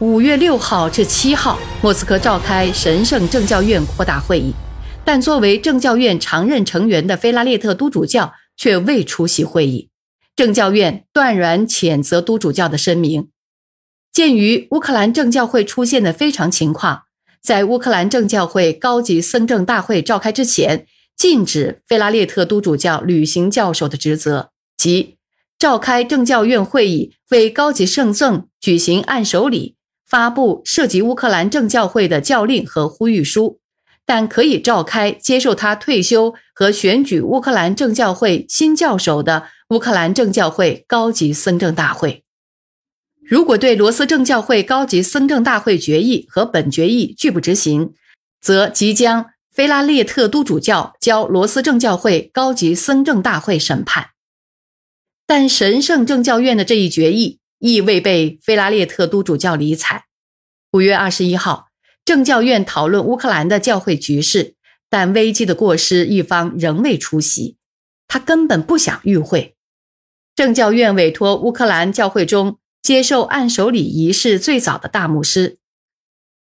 五月六号至七号，莫斯科召开神圣政教院扩大会议，但作为政教院常任成员的菲拉列特都主教却未出席会议。政教院断然谴责都主教的声明。鉴于乌克兰政教会出现的非常情况，在乌克兰政教会高级僧政大会召开之前，禁止菲拉列特都主教履行教首的职责，即召开政教院会议，为高级圣赠举行按手礼。发布涉及乌克兰政教会的教令和呼吁书，但可以召开接受他退休和选举乌克兰政教会新教首的乌克兰政教会高级僧政大会。如果对罗斯政教会高级僧政大会决议和本决议拒不执行，则即将菲拉列特都主教交罗斯政教会高级僧政大会审判。但神圣政教院的这一决议。亦未被菲拉列特都主教理睬。五月二十一号，政教院讨论乌克兰的教会局势，但危机的过失一方仍未出席。他根本不想与会。政教院委托乌克兰教会中接受按手礼仪式最早的大牧师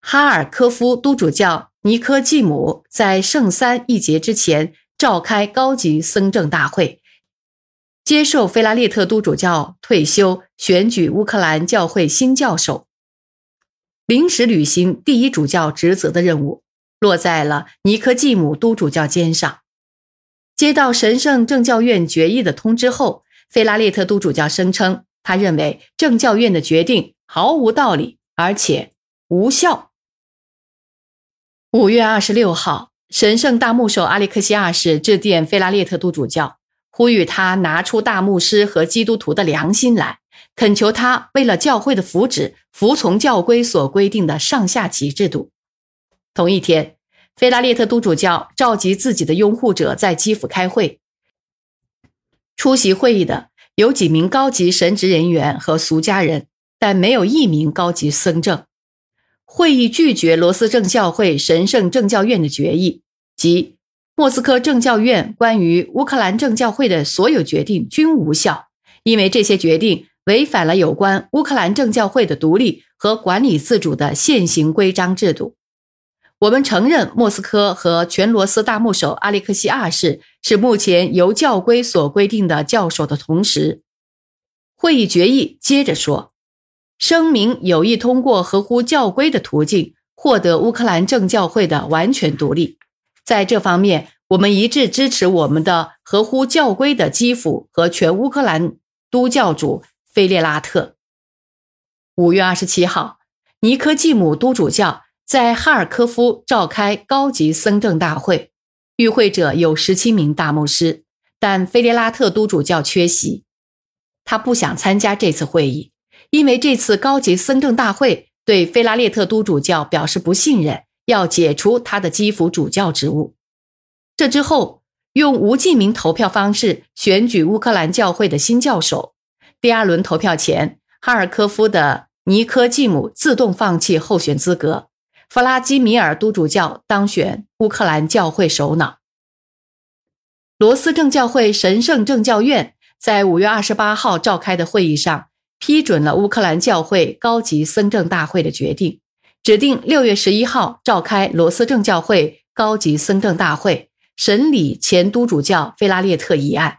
哈尔科夫都主教尼科季姆，在圣三一节之前召开高级僧政大会。接受菲拉列特都主教退休，选举乌克兰教会新教首，临时履行第一主教职责的任务，落在了尼科季姆都主教肩上。接到神圣政教院决议的通知后，菲拉列特都主教声称，他认为政教院的决定毫无道理，而且无效。五月二十六号，神圣大牧首阿列克西二世致电菲拉列特都主教。呼吁他拿出大牧师和基督徒的良心来，恳求他为了教会的福祉，服从教规所规定的上下级制度。同一天，菲拉列特都主教召集自己的拥护者在基辅开会。出席会议的有几名高级神职人员和俗家人，但没有一名高级僧正。会议拒绝罗斯正教会神圣政教院的决议，即。莫斯科政教院关于乌克兰政教会的所有决定均无效，因为这些决定违反了有关乌克兰政教会的独立和管理自主的现行规章制度。我们承认莫斯科和全罗斯大牧首阿列克西二世是目前由教规所规定的教首的同时，会议决议接着说，声明有意通过合乎教规的途径获得乌克兰政教会的完全独立。在这方面，我们一致支持我们的合乎教规的基辅和全乌克兰都教主菲列拉特。五月二十七号，尼科季姆都主教在哈尔科夫召开高级僧正大会，与会者有十七名大牧师，但菲列拉特都主教缺席。他不想参加这次会议，因为这次高级僧正大会对菲拉列特都主教表示不信任。要解除他的基辅主教职务。这之后，用无记名投票方式选举乌克兰教会的新教首。第二轮投票前，哈尔科夫的尼科季姆自动放弃候选资格，弗拉基米尔都主教当选乌克兰教会首脑。罗斯正教会神圣政教院在五月二十八号召开的会议上，批准了乌克兰教会高级僧政大会的决定。指定六月十一号召开罗斯正教会高级僧政大会，审理前都主教菲拉列特一案。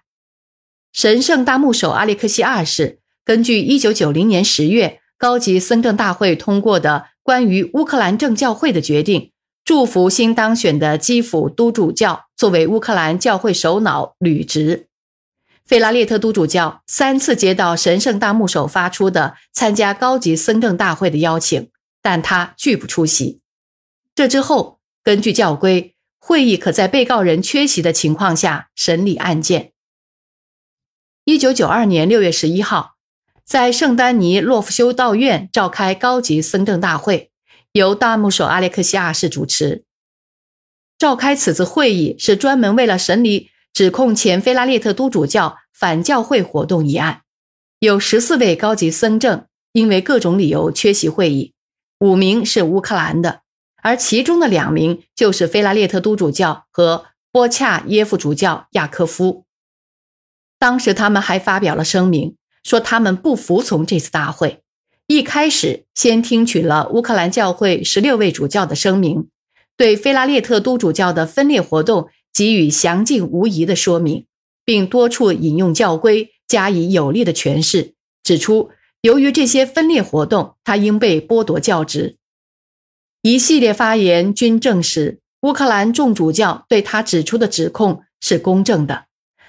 神圣大牧首阿列克西二世根据一九九零年十月高级僧政大会通过的关于乌克兰正教会的决定，祝福新当选的基辅都主教作为乌克兰教会首脑履职。费拉列特都主教三次接到神圣大牧首发出的参加高级僧政大会的邀请。但他拒不出席。这之后，根据教规，会议可在被告人缺席的情况下审理案件。一九九二年六月十一号，在圣丹尼洛夫修道院召开高级僧正大会，由大牧首阿列克西二世主持。召开此次会议是专门为了审理指控前菲拉列特都主教反教会活动一案。有十四位高级僧正因为各种理由缺席会议。五名是乌克兰的，而其中的两名就是菲拉列特都主教和波恰耶夫主教亚科夫。当时他们还发表了声明，说他们不服从这次大会，一开始先听取了乌克兰教会十六位主教的声明，对菲拉列特都主教的分裂活动给予详尽无疑的说明，并多处引用教规加以有力的诠释，指出由于这些分裂活动，他应被剥夺教职。一系列发言均证实乌克兰众主教对他指出的指控是公正的，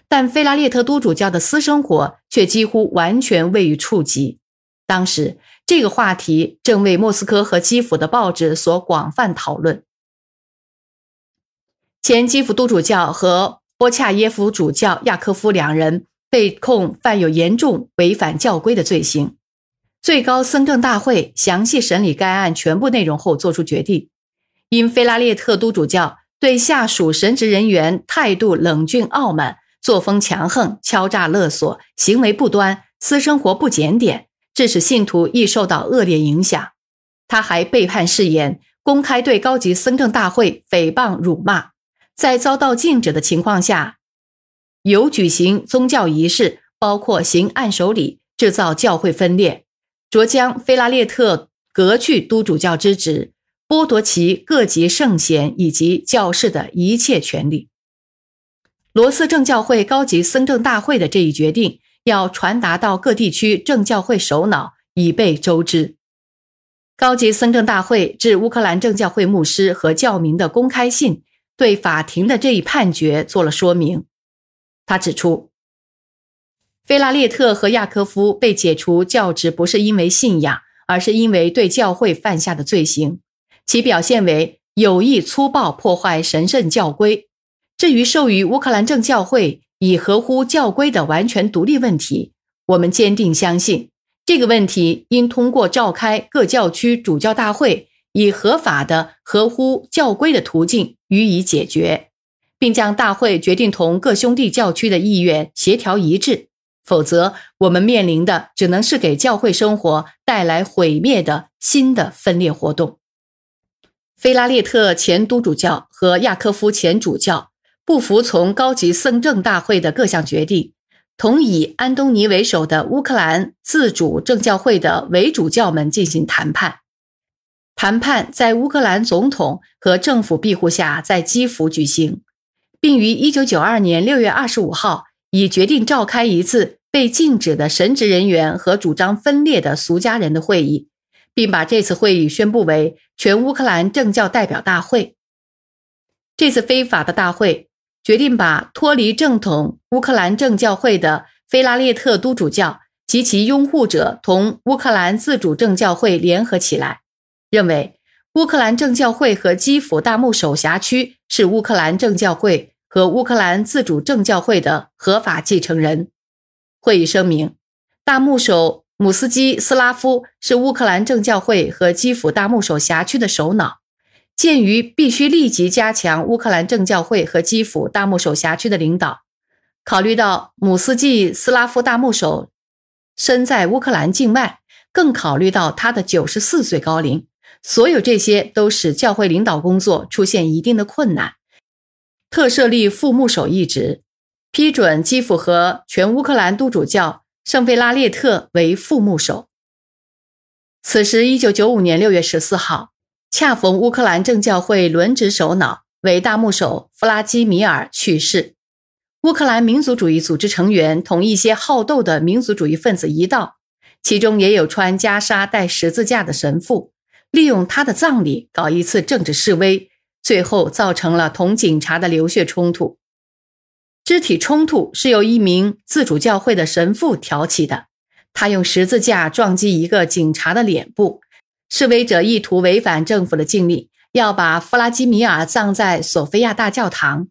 但菲拉列特都主教的私生活却几乎完全未予触及。当时，这个话题正为莫斯科和基辅的报纸所广泛讨论。前基辅都主教和波恰耶夫主教亚科夫两人被控犯有严重违反教规的罪行。最高僧政大会详细审理该案全部内容后作出决定：因菲拉列特都主教对下属神职人员态度冷峻傲慢、作风强横、敲诈勒索、行为不端、私生活不检点。致使信徒易受到恶劣影响。他还背叛誓言，公开对高级僧政大会诽谤辱骂，在遭到禁止的情况下，有举行宗教仪式，包括行按手礼，制造教会分裂，着将菲拉列特革去督主教之职，剥夺其各级圣贤以及教士的一切权利。罗斯正教会高级僧政大会的这一决定。要传达到各地区正教会首脑，以备周知。高级僧政大会致乌克兰正教会牧师和教民的公开信，对法庭的这一判决做了说明。他指出，菲拉列特和亚科夫被解除教职，不是因为信仰，而是因为对教会犯下的罪行，其表现为有意粗暴破坏神圣教规。至于授予乌克兰正教会，以合乎教规的完全独立问题，我们坚定相信，这个问题应通过召开各教区主教大会，以合法的、合乎教规的途径予以解决，并将大会决定同各兄弟教区的意愿协调一致。否则，我们面临的只能是给教会生活带来毁灭的新的分裂活动。菲拉列特前督主教和亚科夫前主教。不服从高级僧政大会的各项决定，同以安东尼为首的乌克兰自主政教会的为主教们进行谈判。谈判在乌克兰总统和政府庇护下在基辅举行，并于1992年6月25号已决定召开一次被禁止的神职人员和主张分裂的俗家人的会议，并把这次会议宣布为全乌克兰政教代表大会。这次非法的大会。决定把脱离正统乌克兰正教会的菲拉列特都主教及其拥护者同乌克兰自主正教会联合起来，认为乌克兰正教会和基辅大牧首辖区是乌克兰正教会和乌克兰自主正教会的合法继承人。会议声明，大牧首姆斯基斯拉夫是乌克兰正教会和基辅大牧首辖区的首脑。鉴于必须立即加强乌克兰正教会和基辅大牧首辖区的领导，考虑到姆斯季斯拉夫大牧首身在乌克兰境外，更考虑到他的九十四岁高龄，所有这些都使教会领导工作出现一定的困难。特设立副牧首一职，批准基辅和全乌克兰都主教圣费拉列特为副牧首。此时，一九九五年六月十四号。恰逢乌克兰正教会轮值首脑为大牧首弗拉基米尔去世，乌克兰民族主义组织成员同一些好斗的民族主义分子一道，其中也有穿袈裟带十字架的神父，利用他的葬礼搞一次政治示威，最后造成了同警察的流血冲突。肢体冲突是由一名自主教会的神父挑起的，他用十字架撞击一个警察的脸部。示威者意图违反政府的禁令，要把弗拉基米尔葬在索菲亚大教堂。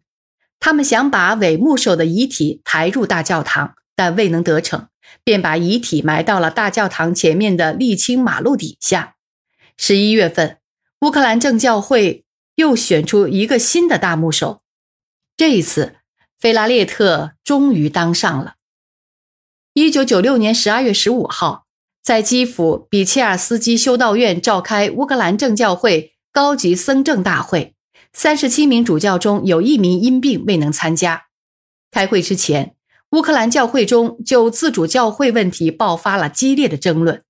他们想把伪牧首的遗体抬入大教堂，但未能得逞，便把遗体埋到了大教堂前面的沥青马路底下。十一月份，乌克兰正教会又选出一个新的大牧首，这一次，菲拉列特终于当上了。一九九六年十二月十五号。在基辅比切尔斯基修道院召开乌克兰正教会高级僧政大会，三十七名主教中有一名因病未能参加。开会之前，乌克兰教会中就自主教会问题爆发了激烈的争论。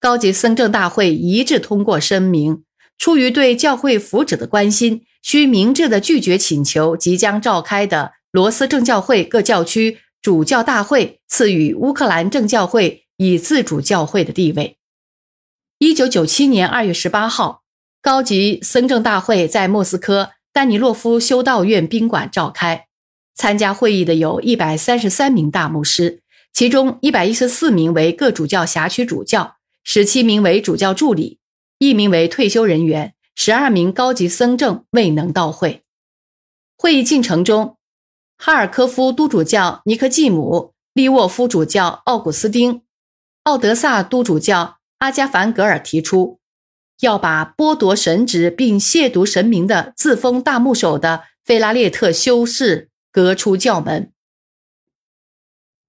高级僧政大会一致通过声明：出于对教会福祉的关心，需明智地拒绝请求即将召开的罗斯正教会各教区主教大会赐予乌克兰正教会以自主教会的地位。一九九七年二月十八号，高级僧正大会在莫斯科丹尼洛夫修道院宾馆召开。参加会议的有一百三十三名大牧师，其中一百一十四名为各主教辖区主教。十七名为主教助理，一名为退休人员，十二名高级僧正未能到会。会议进程中，哈尔科夫都主教尼科季姆、利沃夫主教奥古斯丁、奥德萨都主教阿加凡格尔提出，要把剥夺神职并亵渎神明的自封大牧首的费拉列特修士革出教门。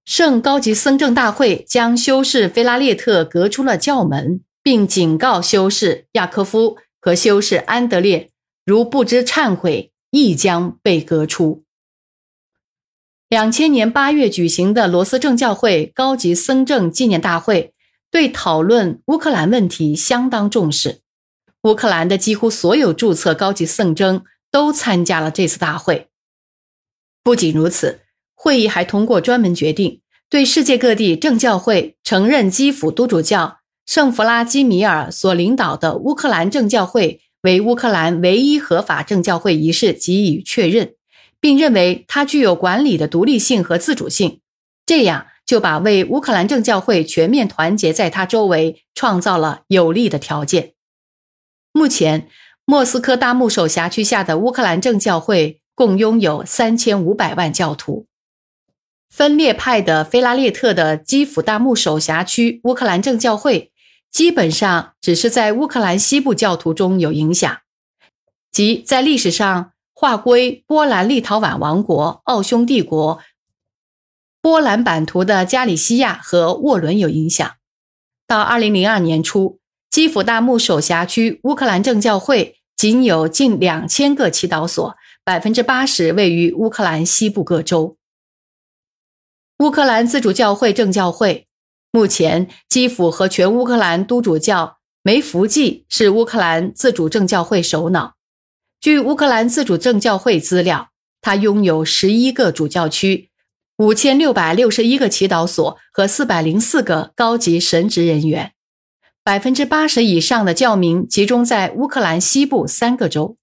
圣高级僧正大会将修士菲拉列特革出了教门，并警告修士亚科夫和修士安德烈，如不知忏悔，亦将被革出。两千年八月举行的罗斯正教会高级僧正纪念大会，对讨论乌克兰问题相当重视。乌克兰的几乎所有注册高级僧正都参加了这次大会。不仅如此。会议还通过专门决定，对世界各地正教会承认基辅都主教圣弗拉基米尔所领导的乌克兰正教会为乌克兰唯一合法正教会一事给予确认，并认为它具有管理的独立性和自主性。这样就把为乌克兰正教会全面团结在它周围创造了有利的条件。目前，莫斯科大牧首辖区下的乌克兰正教会共拥有三千五百万教徒。分裂派的菲拉列特的基辅大牧首辖区乌克兰正教会，基本上只是在乌克兰西部教徒中有影响，即在历史上划归波兰立陶宛王国、奥匈帝国、波兰版图的加里西亚和沃伦有影响。到二零零二年初，基辅大牧首辖区乌克兰正教会仅有近两千个祈祷所，百分之八十位于乌克兰西部各州。乌克兰自主教会正教会目前，基辅和全乌克兰都主教梅福济是乌克兰自主正教会首脑。据乌克兰自主正教会资料，它拥有十一个主教区、五千六百六十一个祈祷所和四百零四个高级神职人员。百分之八十以上的教民集中在乌克兰西部三个州。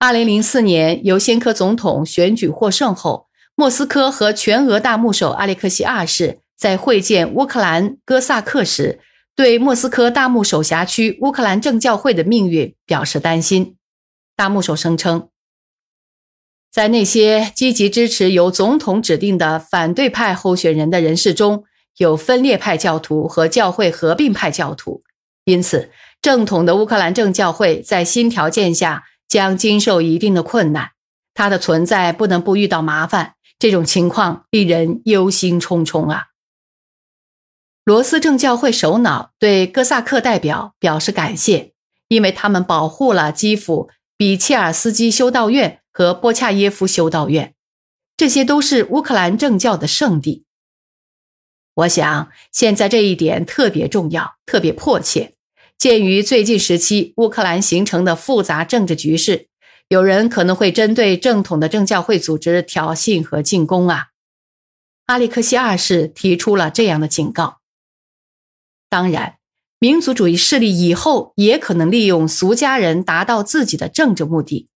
二零零四年尤先科总统选举获胜后。莫斯科和全俄大牧首阿列克西二世在会见乌克兰哥萨克时，对莫斯科大牧首辖区乌克兰正教会的命运表示担心。大牧首声称，在那些积极支持由总统指定的反对派候选人的人士中，有分裂派教徒和教会合并派教徒，因此正统的乌克兰正教会在新条件下将经受一定的困难，它的存在不能不遇到麻烦。这种情况令人忧心忡忡啊！罗斯正教会首脑对哥萨克代表表示感谢，因为他们保护了基辅比切尔斯基修道院和波恰耶夫修道院，这些都是乌克兰正教的圣地。我想，现在这一点特别重要，特别迫切。鉴于最近时期乌克兰形成的复杂政治局势。有人可能会针对正统的政教会组织挑衅和进攻啊！阿里克西二世提出了这样的警告。当然，民族主义势力以后也可能利用俗家人达到自己的政治目的。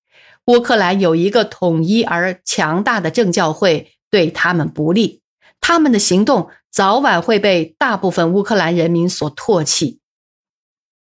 乌克兰有一个统一而强大的政教会，对他们不利，他们的行动早晚会被大部分乌克兰人民所唾弃。